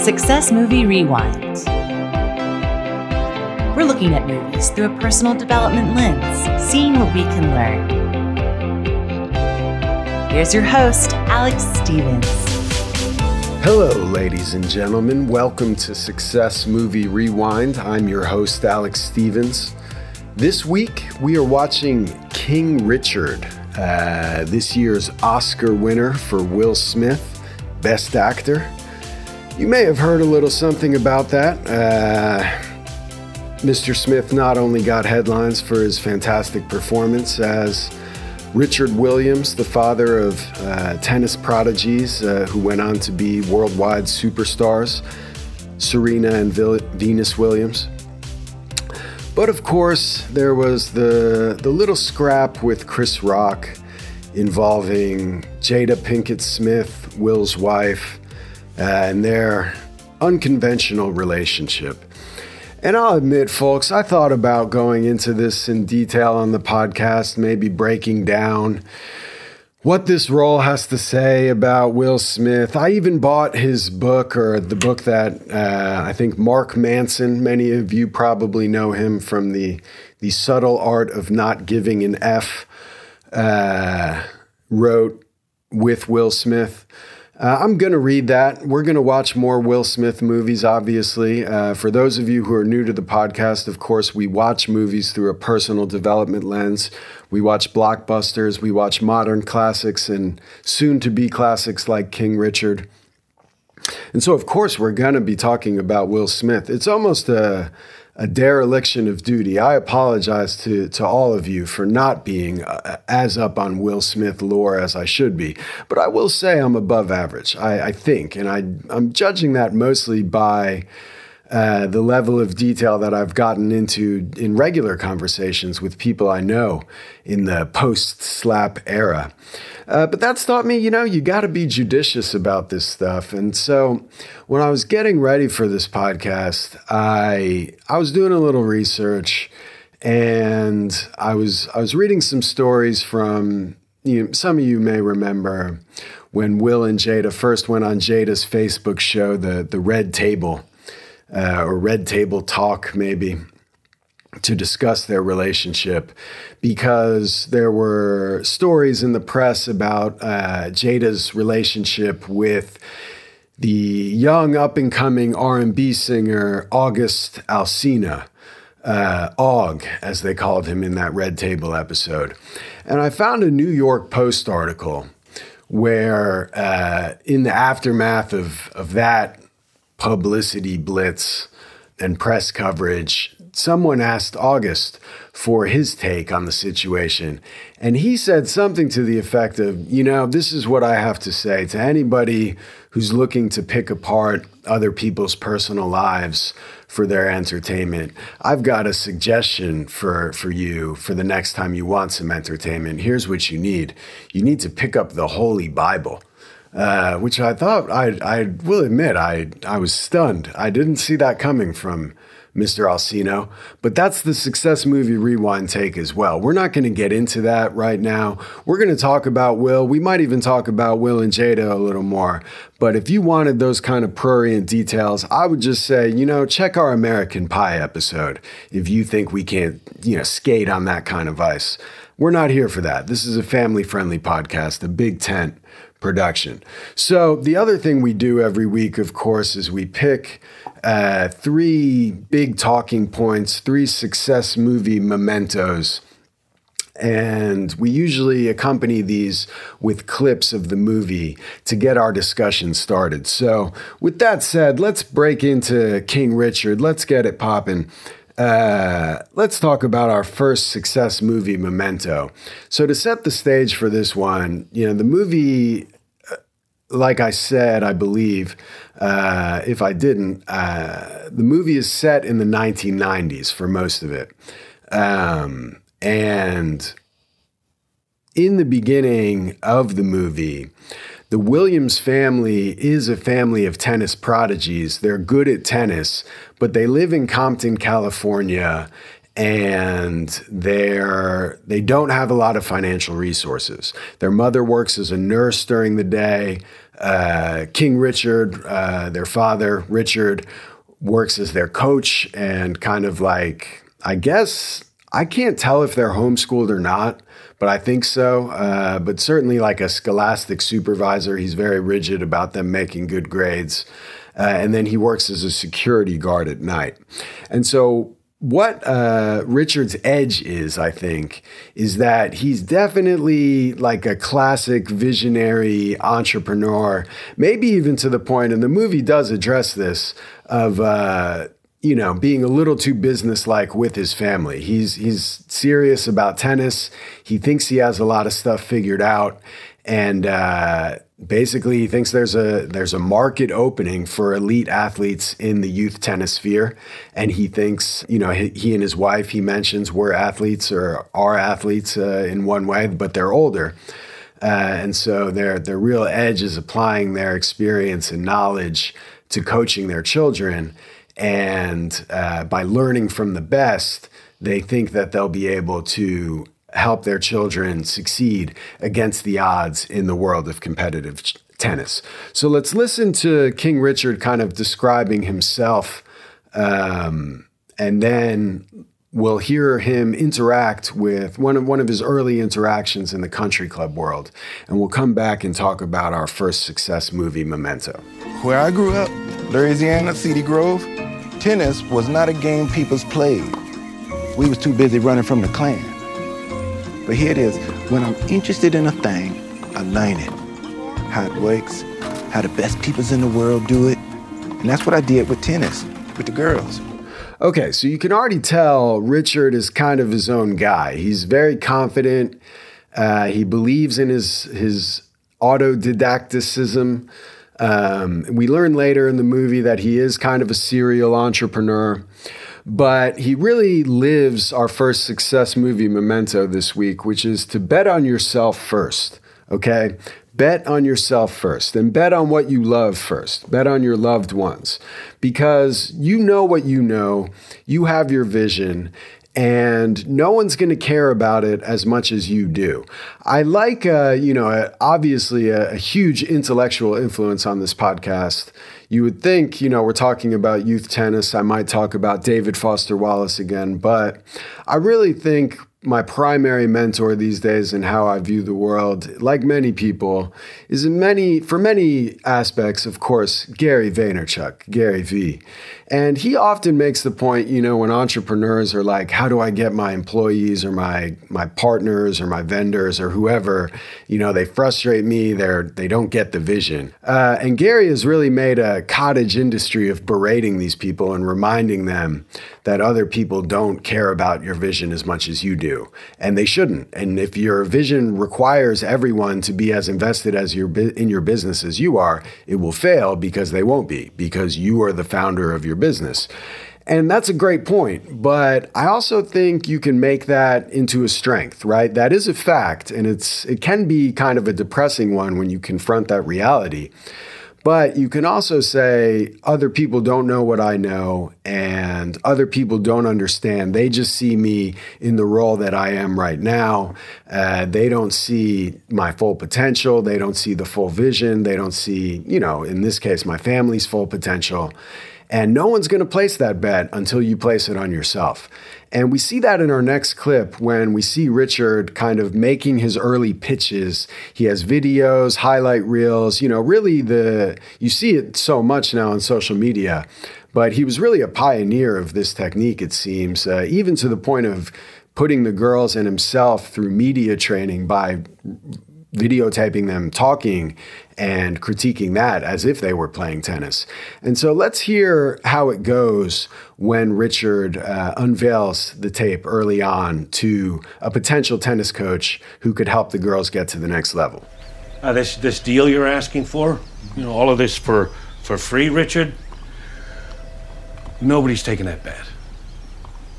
Success Movie Rewind. We're looking at movies through a personal development lens, seeing what we can learn. Here's your host, Alex Stevens. Hello, ladies and gentlemen. Welcome to Success Movie Rewind. I'm your host, Alex Stevens. This week, we are watching King Richard, uh, this year's Oscar winner for Will Smith, Best Actor. You may have heard a little something about that. Uh, Mr. Smith not only got headlines for his fantastic performance as Richard Williams, the father of uh, tennis prodigies uh, who went on to be worldwide superstars, Serena and Venus Williams. But of course, there was the, the little scrap with Chris Rock involving Jada Pinkett Smith, Will's wife, and their unconventional relationship. And I'll admit, folks, I thought about going into this in detail on the podcast, maybe breaking down what this role has to say about Will Smith. I even bought his book or the book that uh, I think Mark Manson, many of you probably know him from the, the subtle art of not giving an F, uh, wrote with Will Smith. Uh, I'm going to read that. We're going to watch more Will Smith movies, obviously. Uh, for those of you who are new to the podcast, of course, we watch movies through a personal development lens. We watch blockbusters, we watch modern classics, and soon to be classics like King Richard. And so, of course, we're going to be talking about Will Smith. It's almost a a dereliction of duty. I apologize to, to all of you for not being uh, as up on Will Smith lore as I should be. But I will say I'm above average, I, I think. And I, I'm judging that mostly by uh, the level of detail that I've gotten into in regular conversations with people I know in the post slap era. Uh, but that's taught me, you know, you got to be judicious about this stuff. And so when I was getting ready for this podcast, I I was doing a little research and I was I was reading some stories from you know, some of you may remember when Will and Jada first went on Jada's Facebook show, the the Red Table uh, or Red Table Talk, maybe, to discuss their relationship because there were stories in the press about uh, Jada's relationship with the young up and coming R&B singer August Alsina. Uh, Og, as they called him in that Red Table episode. And I found a New York Post article where, uh, in the aftermath of, of that publicity blitz and press coverage, someone asked August for his take on the situation. And he said something to the effect of, you know, this is what I have to say to anybody who's looking to pick apart other people's personal lives for their entertainment. I've got a suggestion for, for you for the next time you want some entertainment. Here's what you need you need to pick up the Holy Bible. Uh, which I thought I I will admit I I was stunned. I didn't see that coming from Mr. Alsina, but that's the success movie rewind take as well. We're not going to get into that right now. We're going to talk about Will. We might even talk about Will and Jada a little more. But if you wanted those kind of prurient details, I would just say, you know, check our American Pie episode if you think we can't, you know, skate on that kind of ice. We're not here for that. This is a family friendly podcast, a big tent production. So, the other thing we do every week, of course, is we pick uh, three big talking points, three success movie mementos. And we usually accompany these with clips of the movie to get our discussion started. So, with that said, let's break into King Richard. Let's get it popping. Uh, let's talk about our first success movie, Memento. So, to set the stage for this one, you know, the movie, like I said, I believe, uh, if I didn't, uh, the movie is set in the 1990s for most of it. Um, and in the beginning of the movie, the Williams family is a family of tennis prodigies. They're good at tennis, but they live in Compton, California, and they're they don't have a lot of financial resources. Their mother works as a nurse during the day. Uh, King Richard, uh, their father Richard, works as their coach and kind of like I guess I can't tell if they're homeschooled or not, but I think so. Uh, but certainly, like a scholastic supervisor, he's very rigid about them making good grades. Uh, and then he works as a security guard at night. And so what uh, Richard's edge is, I think, is that he's definitely like a classic visionary entrepreneur, maybe even to the point, and the movie does address this, of, uh, you know, being a little too businesslike with his family. He's, he's serious about tennis. He thinks he has a lot of stuff figured out. And, uh, basically he thinks there's a there's a market opening for elite athletes in the youth tennis sphere. And he thinks you know he, he and his wife he mentions were athletes or are athletes uh, in one way but they're older. Uh, and so their their real edge is applying their experience and knowledge to coaching their children. And uh, by learning from the best they think that they'll be able to help their children succeed against the odds in the world of competitive ch- tennis. So let's listen to King Richard kind of describing himself, um, and then we'll hear him interact with one of one of his early interactions in the country club world, and we'll come back and talk about our first success movie, Memento. Where I grew up, Louisiana, City Grove, tennis was not a game peoples played. We was too busy running from the Klan. But here it is. When I'm interested in a thing, I learn it. How it works, how the best peoples in the world do it. And that's what I did with tennis, with the girls. Okay, so you can already tell Richard is kind of his own guy. He's very confident. Uh, he believes in his his autodidacticism. Um, we learn later in the movie that he is kind of a serial entrepreneur. But he really lives our first success movie memento this week, which is to bet on yourself first. Okay? Bet on yourself first and bet on what you love first. Bet on your loved ones because you know what you know. You have your vision and no one's going to care about it as much as you do. I like, uh, you know, obviously a, a, huge intellectual influence on this podcast you would think, you know, we're talking about youth tennis. I might talk about David Foster Wallace again, but I really think my primary mentor these days and how I view the world, like many people, is in many, for many aspects, of course, Gary Vaynerchuk, Gary V. And he often makes the point, you know, when entrepreneurs are like, how do I get my employees or my my partners or my vendors or whoever, you know, they frustrate me, they're they don't get the vision. Uh, and Gary has really made a cottage industry of berating these people and reminding them that other people don't care about your vision as much as you do, and they shouldn't. And if your vision requires everyone to be as invested as your in your business as you are, it will fail because they won't be because you are the founder of your business. And that's a great point. But I also think you can make that into a strength, right? That is a fact. And it's it can be kind of a depressing one when you confront that reality. But you can also say, other people don't know what I know, and other people don't understand. They just see me in the role that I am right now. Uh, they don't see my full potential. They don't see the full vision. They don't see, you know, in this case, my family's full potential. And no one's going to place that bet until you place it on yourself. And we see that in our next clip when we see Richard kind of making his early pitches. He has videos, highlight reels, you know, really the, you see it so much now on social media. But he was really a pioneer of this technique, it seems, uh, even to the point of putting the girls and himself through media training by videotaping them talking and critiquing that as if they were playing tennis. And so let's hear how it goes when Richard uh, unveils the tape early on to a potential tennis coach who could help the girls get to the next level. Uh, this this deal you're asking for, you know, all of this for for free, Richard. Nobody's taking that bet.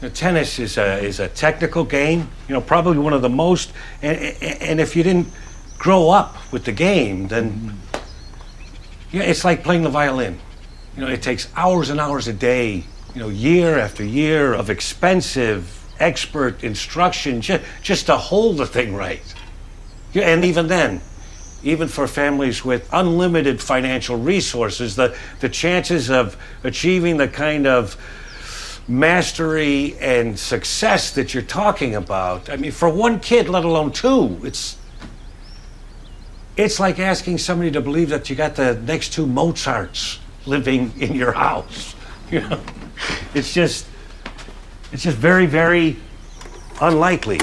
Know, tennis is a is a technical game. You know, probably one of the most. And, and if you didn't grow up with the game, then yeah, it's like playing the violin. You know, it takes hours and hours a day, you know, year after year of expensive expert instruction just, just to hold the thing right. Yeah, And even then, even for families with unlimited financial resources, the, the chances of achieving the kind of mastery and success that you're talking about, I mean, for one kid, let alone two, it's it's like asking somebody to believe that you got the next two Mozarts living in your house. You know, it's just, it's just very, very unlikely.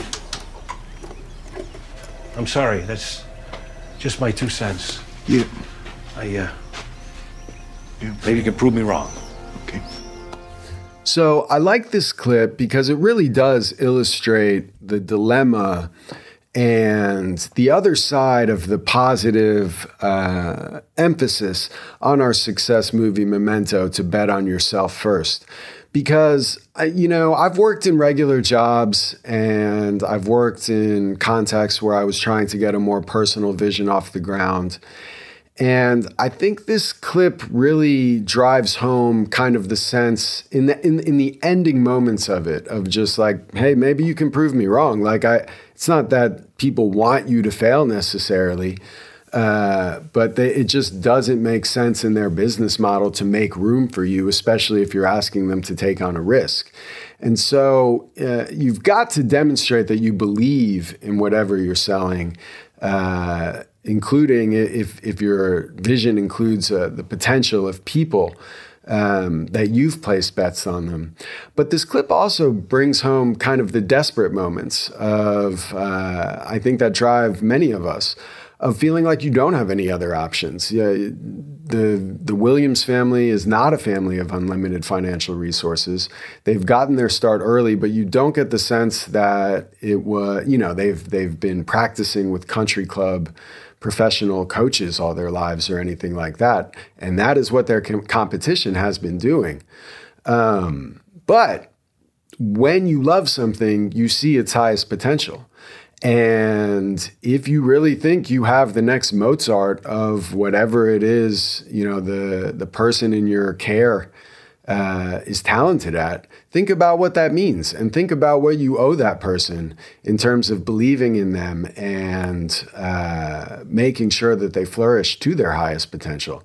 I'm sorry. That's just my two cents. Yeah. I, uh, maybe you can prove me wrong. Okay. So I like this clip because it really does illustrate the dilemma and the other side of the positive uh, emphasis on our success movie Memento to bet on yourself first. Because, you know, I've worked in regular jobs and I've worked in contexts where I was trying to get a more personal vision off the ground. And I think this clip really drives home kind of the sense in the in, in the ending moments of it of just like, hey, maybe you can prove me wrong. Like I it's not that people want you to fail necessarily, uh, but they, it just doesn't make sense in their business model to make room for you, especially if you're asking them to take on a risk. And so uh, you've got to demonstrate that you believe in whatever you're selling. Uh, including if, if your vision includes uh, the potential of people um, that you've placed bets on them. But this clip also brings home kind of the desperate moments of, uh, I think, that drive many of us. Of feeling like you don't have any other options. Yeah, the the Williams family is not a family of unlimited financial resources. They've gotten their start early, but you don't get the sense that it was. You know, they've they've been practicing with country club professional coaches all their lives or anything like that. And that is what their com- competition has been doing. Um, but when you love something, you see its highest potential. And if you really think you have the next Mozart of whatever it is, you know, the the person in your care uh, is talented at, think about what that means and think about what you owe that person in terms of believing in them and uh, making sure that they flourish to their highest potential.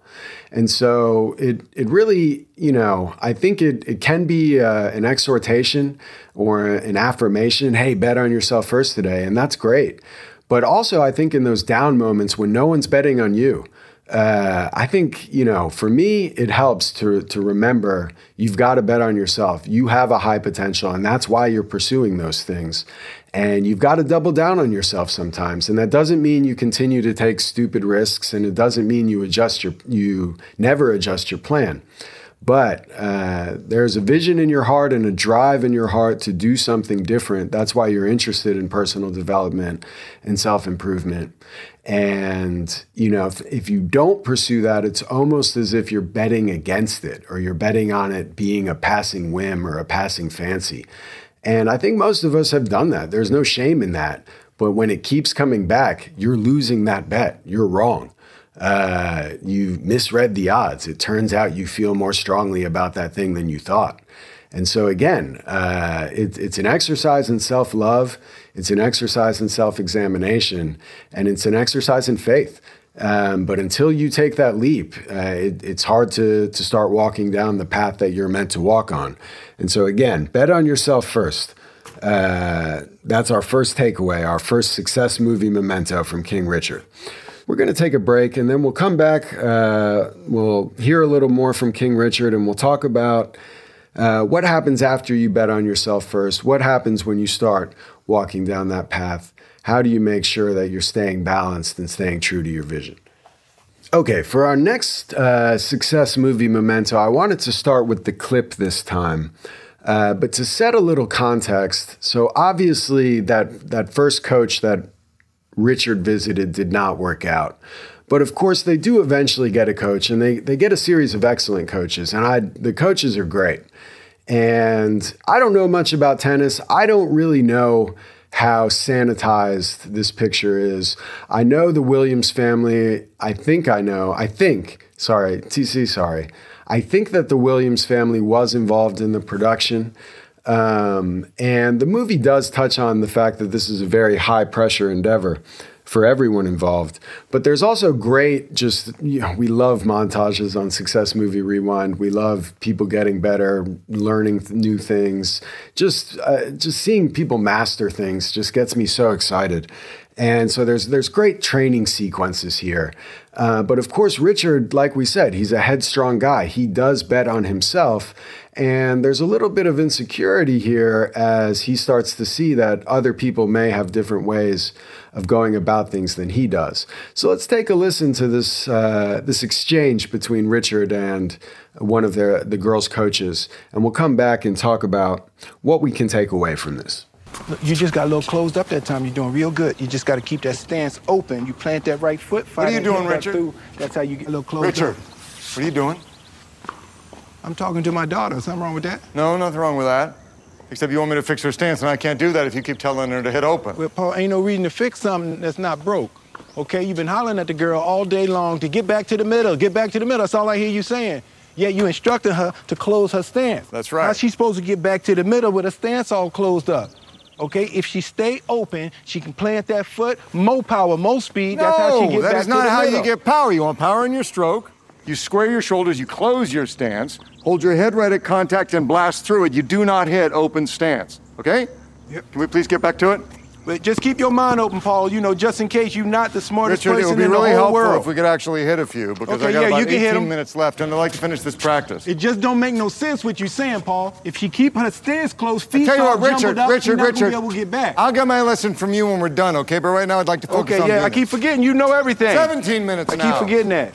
And so it, it really, you know, I think it, it can be uh, an exhortation or an affirmation hey, bet on yourself first today. And that's great. But also, I think in those down moments when no one's betting on you, uh, I think you know, for me, it helps to to remember you've got to bet on yourself. You have a high potential, and that's why you're pursuing those things. And you've got to double down on yourself sometimes, and that doesn't mean you continue to take stupid risks, and it doesn't mean you adjust your you never adjust your plan. But uh, there's a vision in your heart and a drive in your heart to do something different. That's why you're interested in personal development and self improvement. And, you know, if, if you don't pursue that, it's almost as if you're betting against it or you're betting on it being a passing whim or a passing fancy. And I think most of us have done that. There's no shame in that. But when it keeps coming back, you're losing that bet. You're wrong. Uh, you misread the odds. It turns out you feel more strongly about that thing than you thought. And so, again, uh, it, it's an exercise in self love, it's an exercise in self examination, and it's an exercise in faith. Um, but until you take that leap, uh, it, it's hard to, to start walking down the path that you're meant to walk on. And so, again, bet on yourself first. Uh, that's our first takeaway, our first success movie memento from King Richard. We're going to take a break and then we'll come back. Uh, we'll hear a little more from King Richard and we'll talk about uh, what happens after you bet on yourself first? What happens when you start walking down that path? How do you make sure that you're staying balanced and staying true to your vision? Okay, for our next uh, success movie memento, I wanted to start with the clip this time. Uh, but to set a little context, so obviously that that first coach that Richard visited did not work out. But of course, they do eventually get a coach, and they, they get a series of excellent coaches. And I, the coaches are great. And I don't know much about tennis. I don't really know how sanitized this picture is. I know the Williams family. I think I know. I think, sorry, TC, sorry. I think that the Williams family was involved in the production. Um, and the movie does touch on the fact that this is a very high pressure endeavor for everyone involved. But there's also great, just, you know, we love montages on Success Movie Rewind. We love people getting better, learning th- new things. Just, uh, just seeing people master things just gets me so excited. And so there's there's great training sequences here. Uh, but of course, Richard, like we said, he's a headstrong guy. He does bet on himself. And there's a little bit of insecurity here as he starts to see that other people may have different ways of going about things than he does. So let's take a listen to this uh, this exchange between Richard and one of the the girls' coaches, and we'll come back and talk about what we can take away from this. You just got a little closed up that time. You're doing real good. You just got to keep that stance open. You plant that right foot. What are you doing, Richard? through. That's how you get a little closed up. Richard, up. what are you doing? I'm talking to my daughter. Something wrong with that? No, nothing wrong with that. Except you want me to fix her stance, and I can't do that if you keep telling her to hit open. Well, Paul, ain't no reason to fix something that's not broke. Okay, you've been hollering at the girl all day long to get back to the middle, get back to the middle. That's all I hear you saying. Yet you instructed her to close her stance. That's right. How's she supposed to get back to the middle with her stance all closed up? Okay, if she stay open, she can plant that foot, more power, more speed. That's how she No, get that back is to not the how middle. you get power. You want power in your stroke. You square your shoulders, you close your stance, hold your head right at contact, and blast through it. You do not hit open stance. Okay? Yep. Can we please get back to it? But just keep your mind open, Paul. You know, just in case you're not the smartest Richard, it person would be in really the helpful world. if we could actually hit a few because Okay, I got yeah, about you can hit 18 'em. minutes left, and I'd like to finish this practice. It just don't make no sense what you're saying, Paul. If she keep her stance close, feet Tell you what, Richard, up, Richard, not Richard. gonna be able to get back. I'll get my lesson from you when we're done, okay? But right now, I'd like to focus okay, on Okay, yeah, I keep forgetting you know everything. 17 minutes I now. keep forgetting that.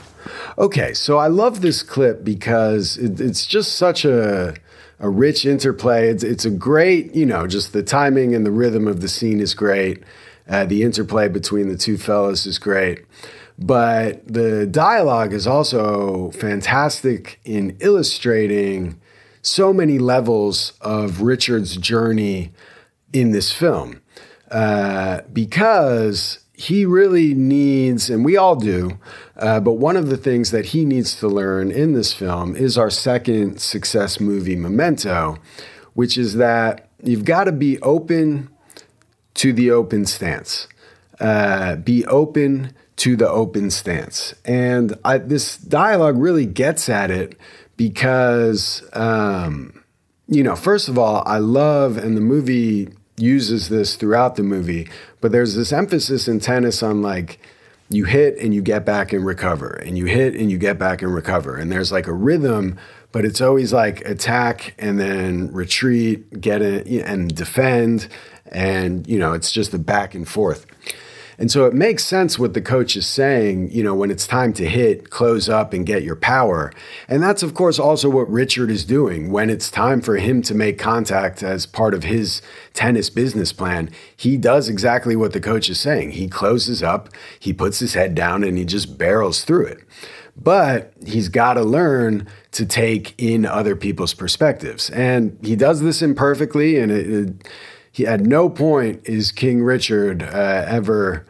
Okay, so I love this clip because it, it's just such a a rich interplay. It's it's a great, you know, just the timing and the rhythm of the scene is great. Uh, the interplay between the two fellas is great. But the dialogue is also fantastic in illustrating so many levels of Richard's journey in this film. Uh, because he really needs, and we all do, uh, but one of the things that he needs to learn in this film is our second success movie, Memento, which is that you've got to be open to the open stance. Uh, be open to the open stance. And I, this dialogue really gets at it because, um, you know, first of all, I love, and the movie uses this throughout the movie, but there's this emphasis in tennis on like, you hit and you get back and recover, and you hit and you get back and recover. And there's like a rhythm, but it's always like attack and then retreat, get it and defend. And, you know, it's just the back and forth. And so it makes sense what the coach is saying, you know, when it's time to hit, close up and get your power. And that's, of course, also what Richard is doing. When it's time for him to make contact as part of his tennis business plan, he does exactly what the coach is saying. He closes up, he puts his head down, and he just barrels through it. But he's got to learn to take in other people's perspectives. And he does this imperfectly, and it, it he at no point is King Richard uh, ever,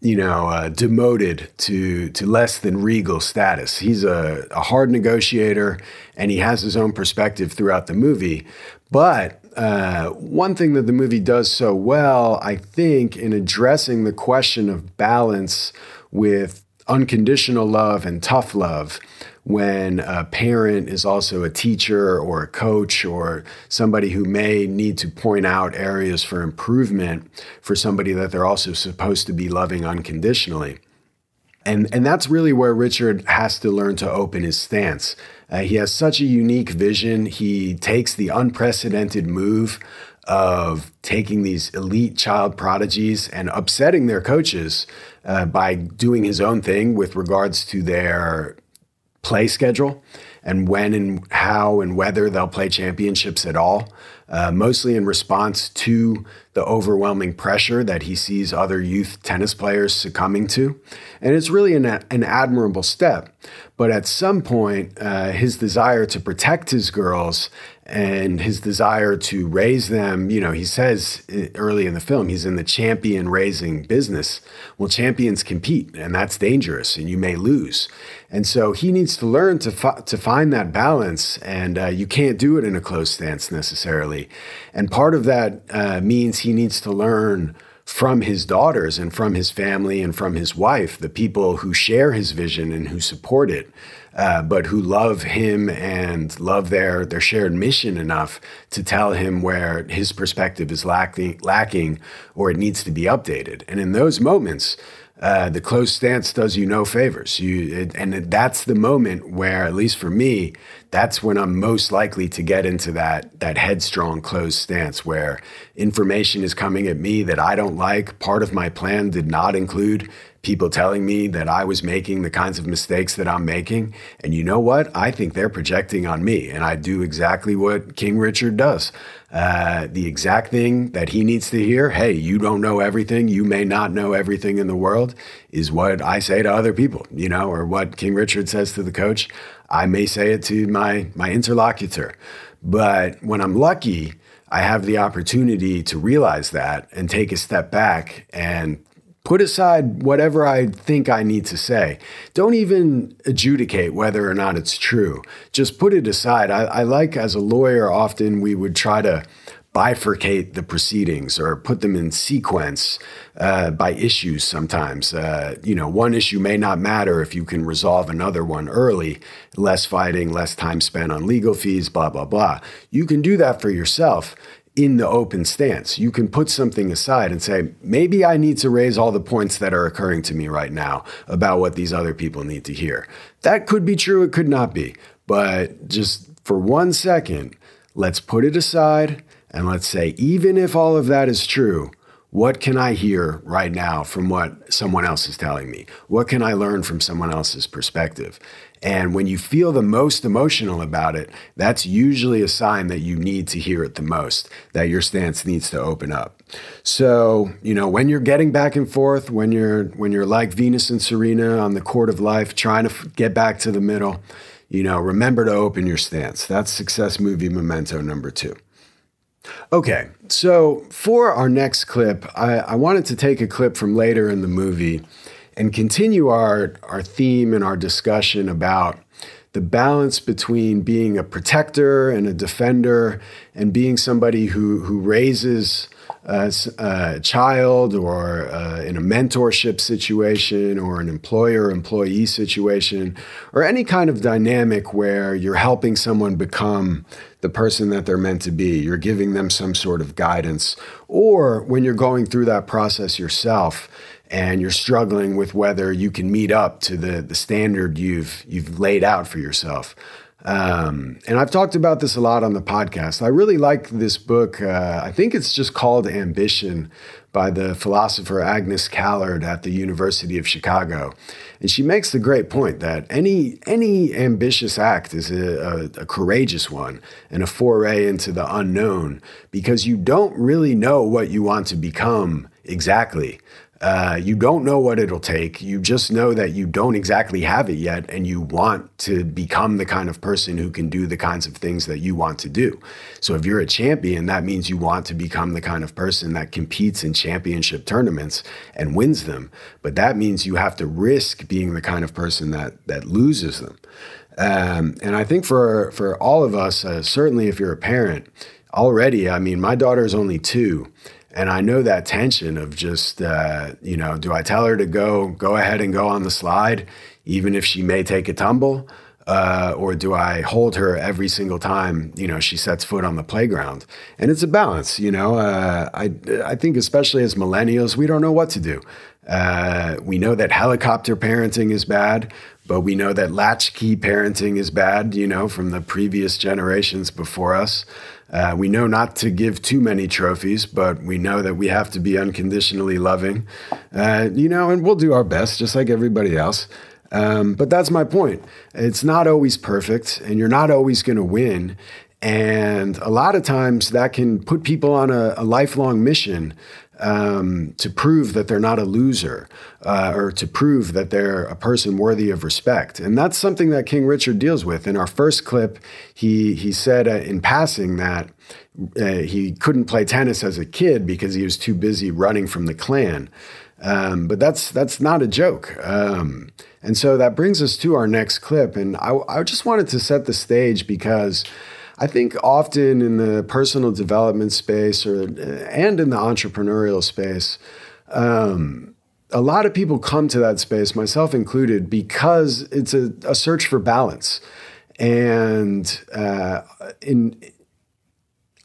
you know, uh, demoted to to less than regal status. He's a, a hard negotiator, and he has his own perspective throughout the movie. But uh, one thing that the movie does so well, I think, in addressing the question of balance with unconditional love and tough love when a parent is also a teacher or a coach or somebody who may need to point out areas for improvement for somebody that they're also supposed to be loving unconditionally. And, and that's really where Richard has to learn to open his stance. Uh, he has such a unique vision. He takes the unprecedented move of taking these elite child prodigies and upsetting their coaches uh, by doing his own thing with regards to their play schedule and when and how and whether they'll play championships at all, uh, mostly in response to the overwhelming pressure that he sees other youth tennis players succumbing to. And it's really an, an admirable step. But at some point, uh, his desire to protect his girls and his desire to raise them, you know, he says early in the film, he's in the champion raising business. Well, champions compete, and that's dangerous, and you may lose. And so he needs to learn to, fi- to find that balance, and uh, you can't do it in a closed stance necessarily. And part of that uh, means he needs to learn from his daughters and from his family and from his wife, the people who share his vision and who support it, uh, but who love him and love their, their shared mission enough to tell him where his perspective is lacking, lacking or it needs to be updated. And in those moments, uh, the closed stance does you no favors. You, it, and that's the moment where, at least for me, that's when I'm most likely to get into that that headstrong closed stance where information is coming at me that I don't like. Part of my plan did not include people telling me that I was making the kinds of mistakes that I'm making. And you know what? I think they're projecting on me, and I do exactly what King Richard does. Uh, the exact thing that he needs to hear hey, you don't know everything, you may not know everything in the world, is what I say to other people, you know, or what King Richard says to the coach. I may say it to my, my interlocutor. But when I'm lucky, I have the opportunity to realize that and take a step back and put aside whatever I think I need to say. Don't even adjudicate whether or not it's true. Just put it aside. I, I, like, as a lawyer, often we would try to bifurcate the proceedings or put them in sequence uh, by issues sometimes. Uh, you know, one issue may not matter if you can resolve another one early, less fighting, less time spent on legal fees, blah, blah, blah. You can do that for yourself in the open stance. You can put something aside and say, maybe I need to raise all the points that are occurring to me right now about what these other people need to hear. That could be true, it could not be. But just for one second, let's put it aside and let's say, even if all of that is true, what can I hear right now from what someone else is telling me? What can I learn from someone else's perspective? And when you feel the most emotional about it, that's usually a sign that you need to hear it the most, that your stance needs to open up. So, you know, when you're getting back and forth, when you're when you're like Venus and Serena on the court of life trying to f- get back to the middle, you know, remember to open your stance. That's success movie memento number 2. Okay, so for our next clip, I, I, wanted to take a clip from later in the movie and continue our, our theme and our discussion about the balance between being a protector and a defender and being somebody who, who raises a, a child or uh, in a mentorship situation or an employer employee situation or any kind of dynamic where you're helping someone become the person that they're meant to be. You're giving them some sort of guidance. Or when you're going through that process yourself and you're struggling with whether you can meet up to the, the standard you've, you've laid out for yourself. Um, and I've talked about this a lot on the podcast. I really like this book. Uh, I think it's just called Ambition by the philosopher Agnes Callard at the University of Chicago. And she makes the great point that any, any ambitious act is a, a, a courageous one and a foray into the unknown because you don't really know what you want to become exactly. Uh, you don't know what it'll take. You just know that you don't exactly have it yet, and you want to become the kind of person who can do the kinds of things that you want to do. So, if you're a champion, that means you want to become the kind of person that competes in championship tournaments and wins them. But that means you have to risk being the kind of person that that loses them. Um, and I think for for all of us, uh, certainly if you're a parent, already, I mean, my daughter is only two and I know that tension of just, uh, you know, do I tell her to go go ahead and go on the slide, even if she may take a tumble, uh, or do I hold her every single time, you know, she sets foot on the playground? And it's a balance, you know. Uh, I I think especially as millennials, we don't know what to do. Uh, we know that helicopter parenting is bad, but we know that latchkey parenting is bad, you know, from the previous generations before us. Uh, we know not to give too many trophies, but we know that we have to be unconditionally loving, uh, you know, and we'll do our best, just like everybody else. Um, but that's my point. It's not always perfect, and you're not always going to win. And a lot of times that can put people on a, a lifelong mission um, to prove that they're not a loser uh, or to prove that they're a person worthy of respect. And that's something that King Richard deals with. In our first clip, he, he said uh, in passing that uh, he couldn't play tennis as a kid because he was too busy running from the Klan. Um, but that's that's not a joke. Um, and so that brings us to our next clip. And I, I just wanted to set the stage because I think often in the personal development space or and in the entrepreneurial space, um, a lot of people come to that space, myself included, because it's a, a search for balance. And uh, in,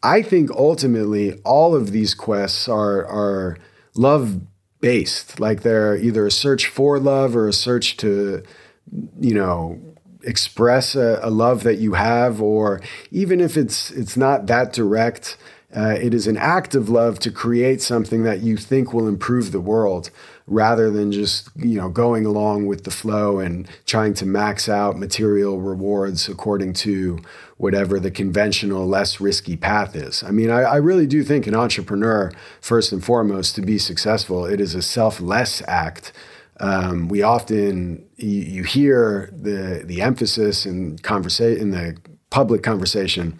I think ultimately all of these quests are are love based. Like they're either a search for love or a search to, you know, express a, a love that you have, or even if it's it's not that direct, uh, it is an act of love to create something that you think will improve the world rather than just you know going along with the flow and trying to max out material rewards according to whatever the conventional less risky path is. I mean i, I really do think an entrepreneur first and foremost to be successful it is a selfless act um, we often you, you, hear the the emphasis in conversation in the public conversation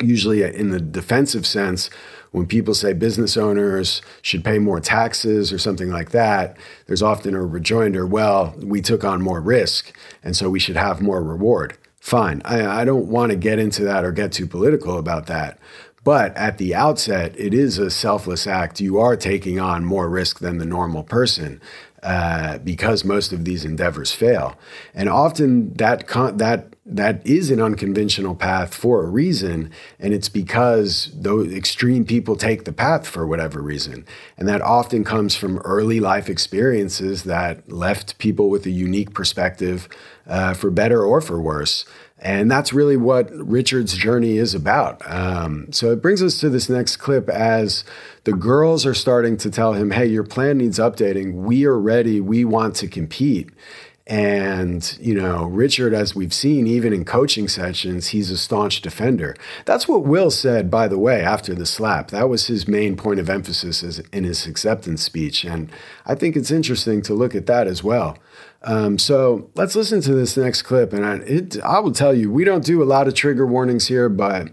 usually in the defensive sense when people say business owners should pay more taxes or something like that, there's often a rejoinder, well, we took on more risk, and so we should have more reward. Fine. I, I don't want to get into that or get too political about that. But at the outset, it is a selfless act. You are taking on more risk than the normal person. Uh, because most of these endeavors fail, and often that con- that that is an unconventional path for a reason. And it's because those extreme people take the path for whatever reason. And that often comes from early life experiences that left people with a unique perspective uh, for better or for worse. And that's really what Richard's journey is about. Um, so it brings us to this next clip as the girls are starting to tell him, hey, your plan needs updating. We are ready. We want to compete. And, you know, Richard, as we've seen, even in coaching sessions, he's a staunch defender. That's what Will said, by the way, after the slap. That was his main point of emphasis in his acceptance speech. And I think it's interesting to look at that as well. Um, so let's listen to this next clip. And I, it, I will tell you, we don't do a lot of trigger warnings here, but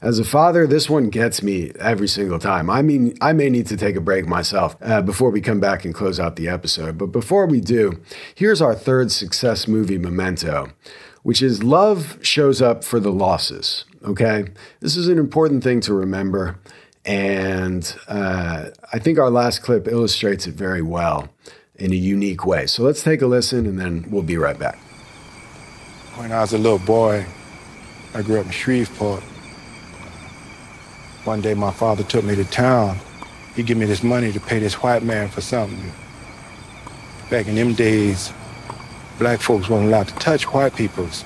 as a father, this one gets me every single time. I mean, I may need to take a break myself uh, before we come back and close out the episode. But before we do, here's our third success movie memento, which is love shows up for the losses. Okay? This is an important thing to remember. And uh, I think our last clip illustrates it very well in a unique way. So let's take a listen and then we'll be right back. When I was a little boy, I grew up in Shreveport. One day my father took me to town. He gave me this money to pay this white man for something. Back in them days, black folks weren't allowed to touch white peoples.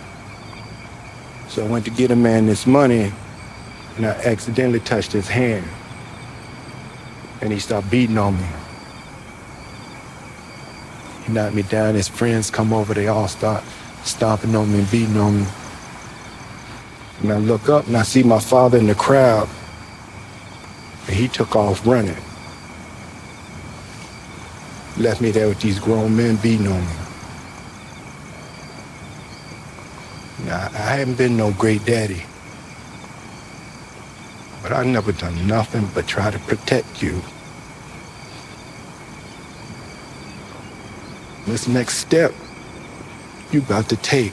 So I went to get a man this money, and I accidentally touched his hand. And he started beating on me. Knocked me down. His friends come over. They all start stomping on me and beating on me. And I look up and I see my father in the crowd. And he took off running. Left me there with these grown men beating on me. Now, I haven't been no great daddy. But I never done nothing but try to protect you. This next step you got to take.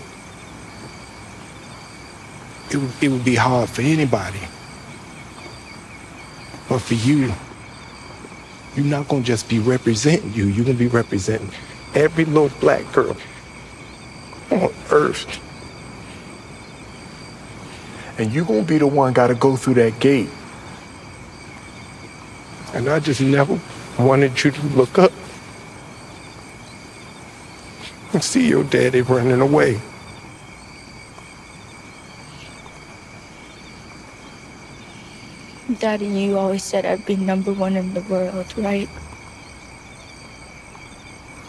It would, it would be hard for anybody. But for you, you're not gonna just be representing you, you're gonna be representing every little black girl on earth. And you're gonna be the one gotta go through that gate. And I just never wanted you to look up and see your daddy running away. Daddy, you always said I'd be number one in the world, right?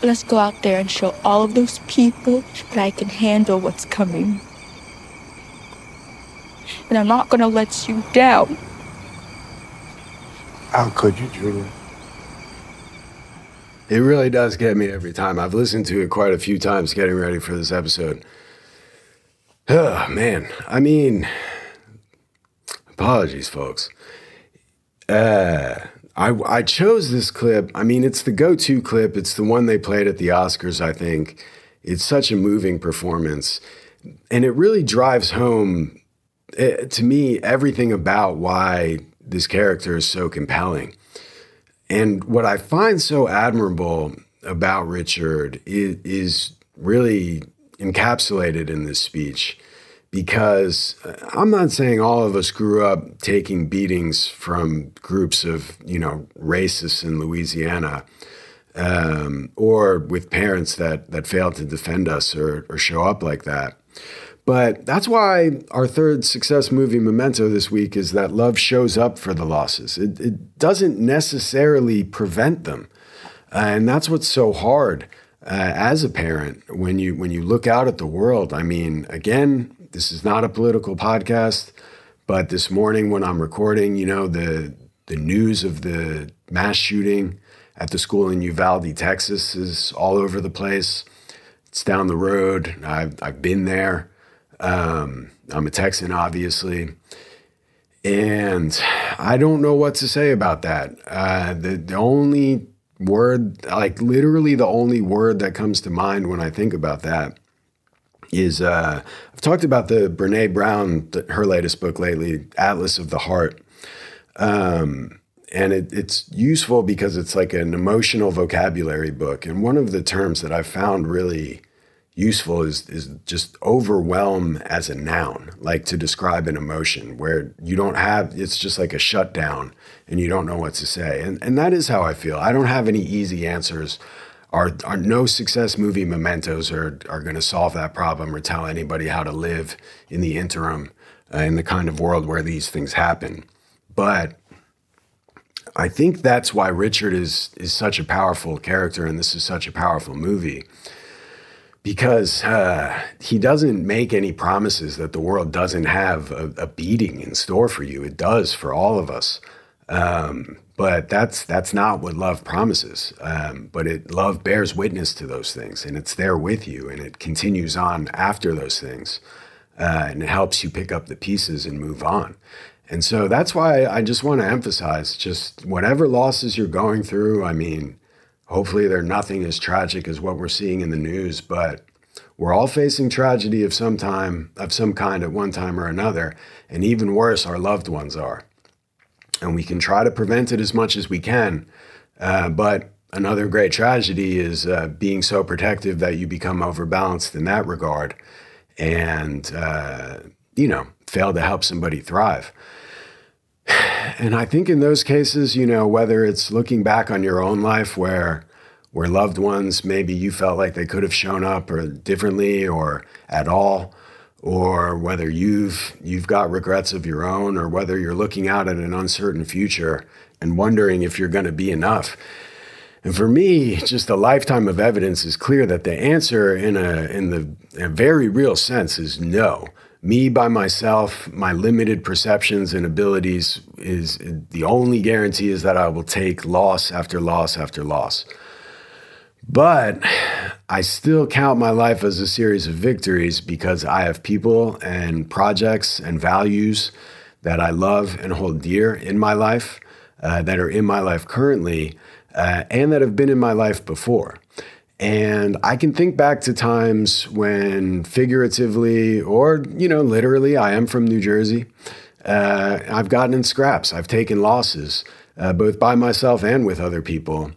Let's go out there and show all of those people that I can handle what's coming. And I'm not gonna let you down. How could you, Julia? It really does get me every time. I've listened to it quite a few times getting ready for this episode. Oh, man. I mean, apologies, folks. Uh, I, I chose this clip. I mean, it's the go to clip. It's the one they played at the Oscars, I think. It's such a moving performance. And it really drives home it, to me, everything about why this character is so compelling. And what I find so admirable about Richard is, is really encapsulated in this speech because uh, I'm not saying all of us grew up taking beatings from groups of, you know, racists in Louisiana um, or with parents that, that failed to defend us or, or show up like that. But that's why our third success movie memento this week is that love shows up for the losses. It, it doesn't necessarily prevent them. Uh, and that's what's so hard uh, as a parent when you when you look out at the world. I mean, again, this is not a political podcast, but this morning when I'm recording, you know, the the news of the mass shooting at the school in Uvalde, Texas is all over the place. It's down the road. I've, I've been there. Um, I'm a Texan, obviously. And I don't know what to say about that. Uh, the, the only word, like literally the only word that comes to mind when I think about that is uh, I've talked about the Brene Brown, her latest book lately, Atlas of the Heart. Um, and it, it's useful because it's like an emotional vocabulary book. And one of the terms that I found really useful is is just overwhelm as a noun, like to describe an emotion where you don't have it's just like a shutdown and you don't know what to say. And and that is how I feel. I don't have any easy answers. Our, our no success movie mementos are are going to solve that problem or tell anybody how to live in the interim uh, in the kind of world where these things happen. But I think that's why Richard is is such a powerful character and this is such a powerful movie because uh, he doesn't make any promises that the world doesn't have a, a, beating in store for you. It does for all of us, um, but that's that's not what love promises. Um, but it love bears witness to those things, and it's there with you, and it continues on after those things, uh, and it helps you pick up the pieces and move on. And so that's why I just want to emphasize just whatever losses you're going through. I mean Hopefully, they're nothing as tragic as what we're seeing in the news, but we're all facing tragedy of some time, of some kind at one time or another, and even worse, our loved ones are. And we can try to prevent it as much as we can, uh, but another great tragedy is uh, being so protective that you become overbalanced in that regard, and uh, you know fail to help somebody thrive. And I think in those cases, you know, whether it's looking back on your own life where where loved ones maybe you felt like they could have shown up or differently or at all, or whether you've you've got regrets of your own, or whether you're looking out at an uncertain future and wondering if you're going to be enough. And for me, just a lifetime of evidence is clear that the answer in a in the a very real sense is no me by myself, my limited perceptions and abilities is the only guarantee is that I will take loss after loss after loss. But I still count my life as a series of victories because I have people and projects and values that I love and hold dear in my life, uh, that are in my life currently, uh, and that have been in my life before. And I can think back to times when, figuratively or, you know, literally, I am from New Jersey. Uh, I've gotten in scraps, I've taken losses, uh, both by myself and with other people.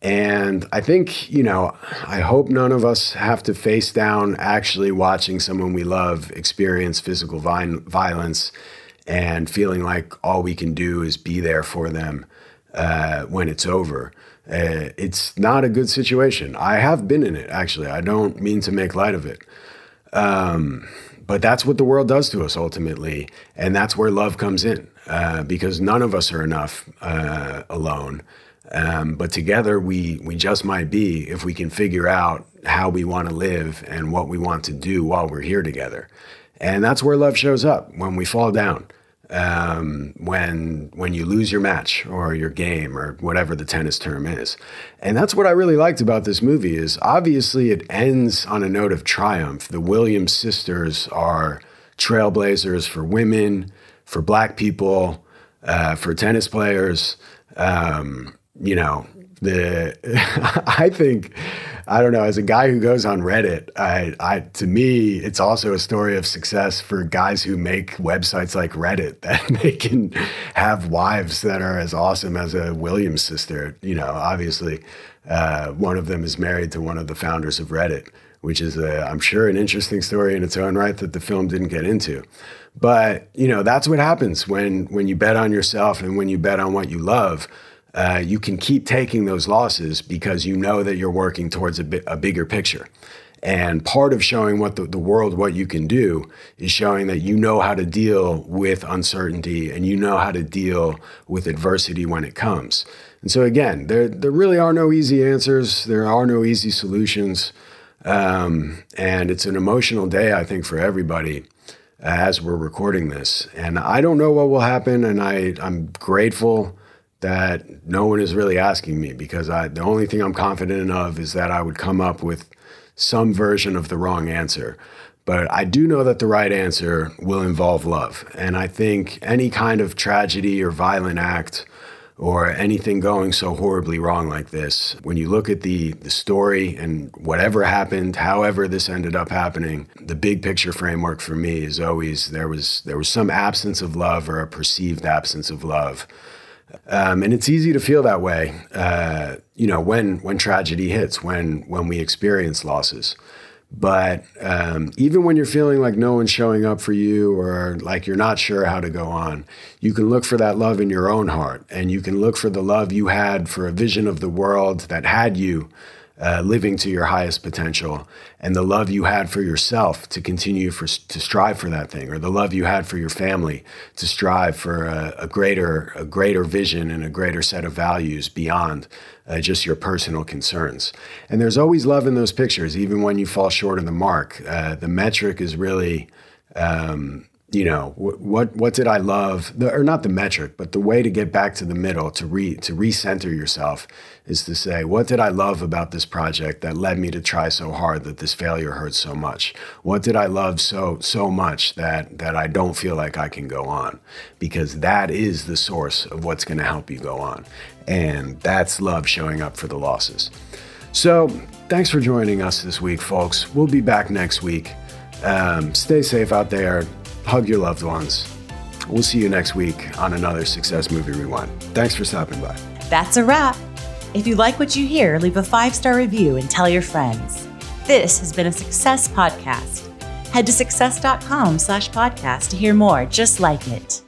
And I think, you know, I hope none of us have to face down actually watching someone we love experience physical violence and feeling like all we can do is be there for them uh, when it's over. Uh, it's not a good situation. I have been in it, actually. I don't mean to make light of it. Um, but that's what the world does to us ultimately. And that's where love comes in uh, because none of us are enough uh, alone. Um, but together we, we just might be if we can figure out how we want to live and what we want to do while we're here together. And that's where love shows up when we fall down um, when when you lose your match or your game or whatever the tennis term is. And that's what I really liked about this movie is obviously it ends on a note of triumph. The Williams sisters are trailblazers for women, for black people, uh, for tennis players. Um, you know, the I think I don't know. As a guy who goes on Reddit, I, I to me, it's also a story of success for guys who make websites like Reddit that they can have wives that are as awesome as a Williams sister. You know, obviously, uh, one of them is married to one of the founders of Reddit, which is, a, I'm sure, an interesting story in its own right that the film didn't get into. But you know, that's what happens when when you bet on yourself and when you bet on what you love uh, you can keep taking those losses because you know that you're working towards a, bi- a bigger picture. And part of showing what the, the world what you can do is showing that you know how to deal with uncertainty and you know how to deal with adversity when it comes. And so again, there there really are no easy answers. There are no easy solutions. Um, and it's an emotional day, I think, for everybody as we're recording this. And I don't know what will happen, and I I'm grateful that no one is really asking me because I, the only thing I'm confident of is that I would come up with some version of the wrong answer. But I do know that the right answer will involve love. And I think any kind of tragedy or violent act or anything going so horribly wrong like this, when you look at the, the story and whatever happened, however this ended up happening, the big picture framework for me is always there was there was some absence of love or a perceived absence of love um, and it's easy to feel that way, uh, you know, when when tragedy hits, when when we experience losses. But um, even when you're feeling like no one's showing up for you or like you're not sure how to go on, you can look for that love in your own heart, and you can look for the love you had for a vision of the world that had you uh, living to your highest potential and the love you had for yourself to continue for, to strive for that thing or the love you had for your family to strive for a, a greater a greater vision and a greater set of values beyond uh, just your personal concerns. And there's always love in those pictures even when you fall short of the mark. Uh, the metric is really um, you know what what, did I love? The, or not the metric but the way to get back to the middle to re to recenter yourself is to say what did I love about this project that led me to try so hard that this failure hurt so much? What did I love so so much that that I don't feel like I can go on? Because that is the source of what's going to help you go on. And that's love showing up for the losses. So thanks for joining us this week folks. We'll be back next week. Um, stay safe out there hug your loved ones. We'll see you next week on another Success Movie Rewind. Thanks for stopping by. That's a wrap. If you like what you hear, leave a five star review and tell your friends. This has been a Success Podcast. Head to success.com slash podcast to hear more just like it.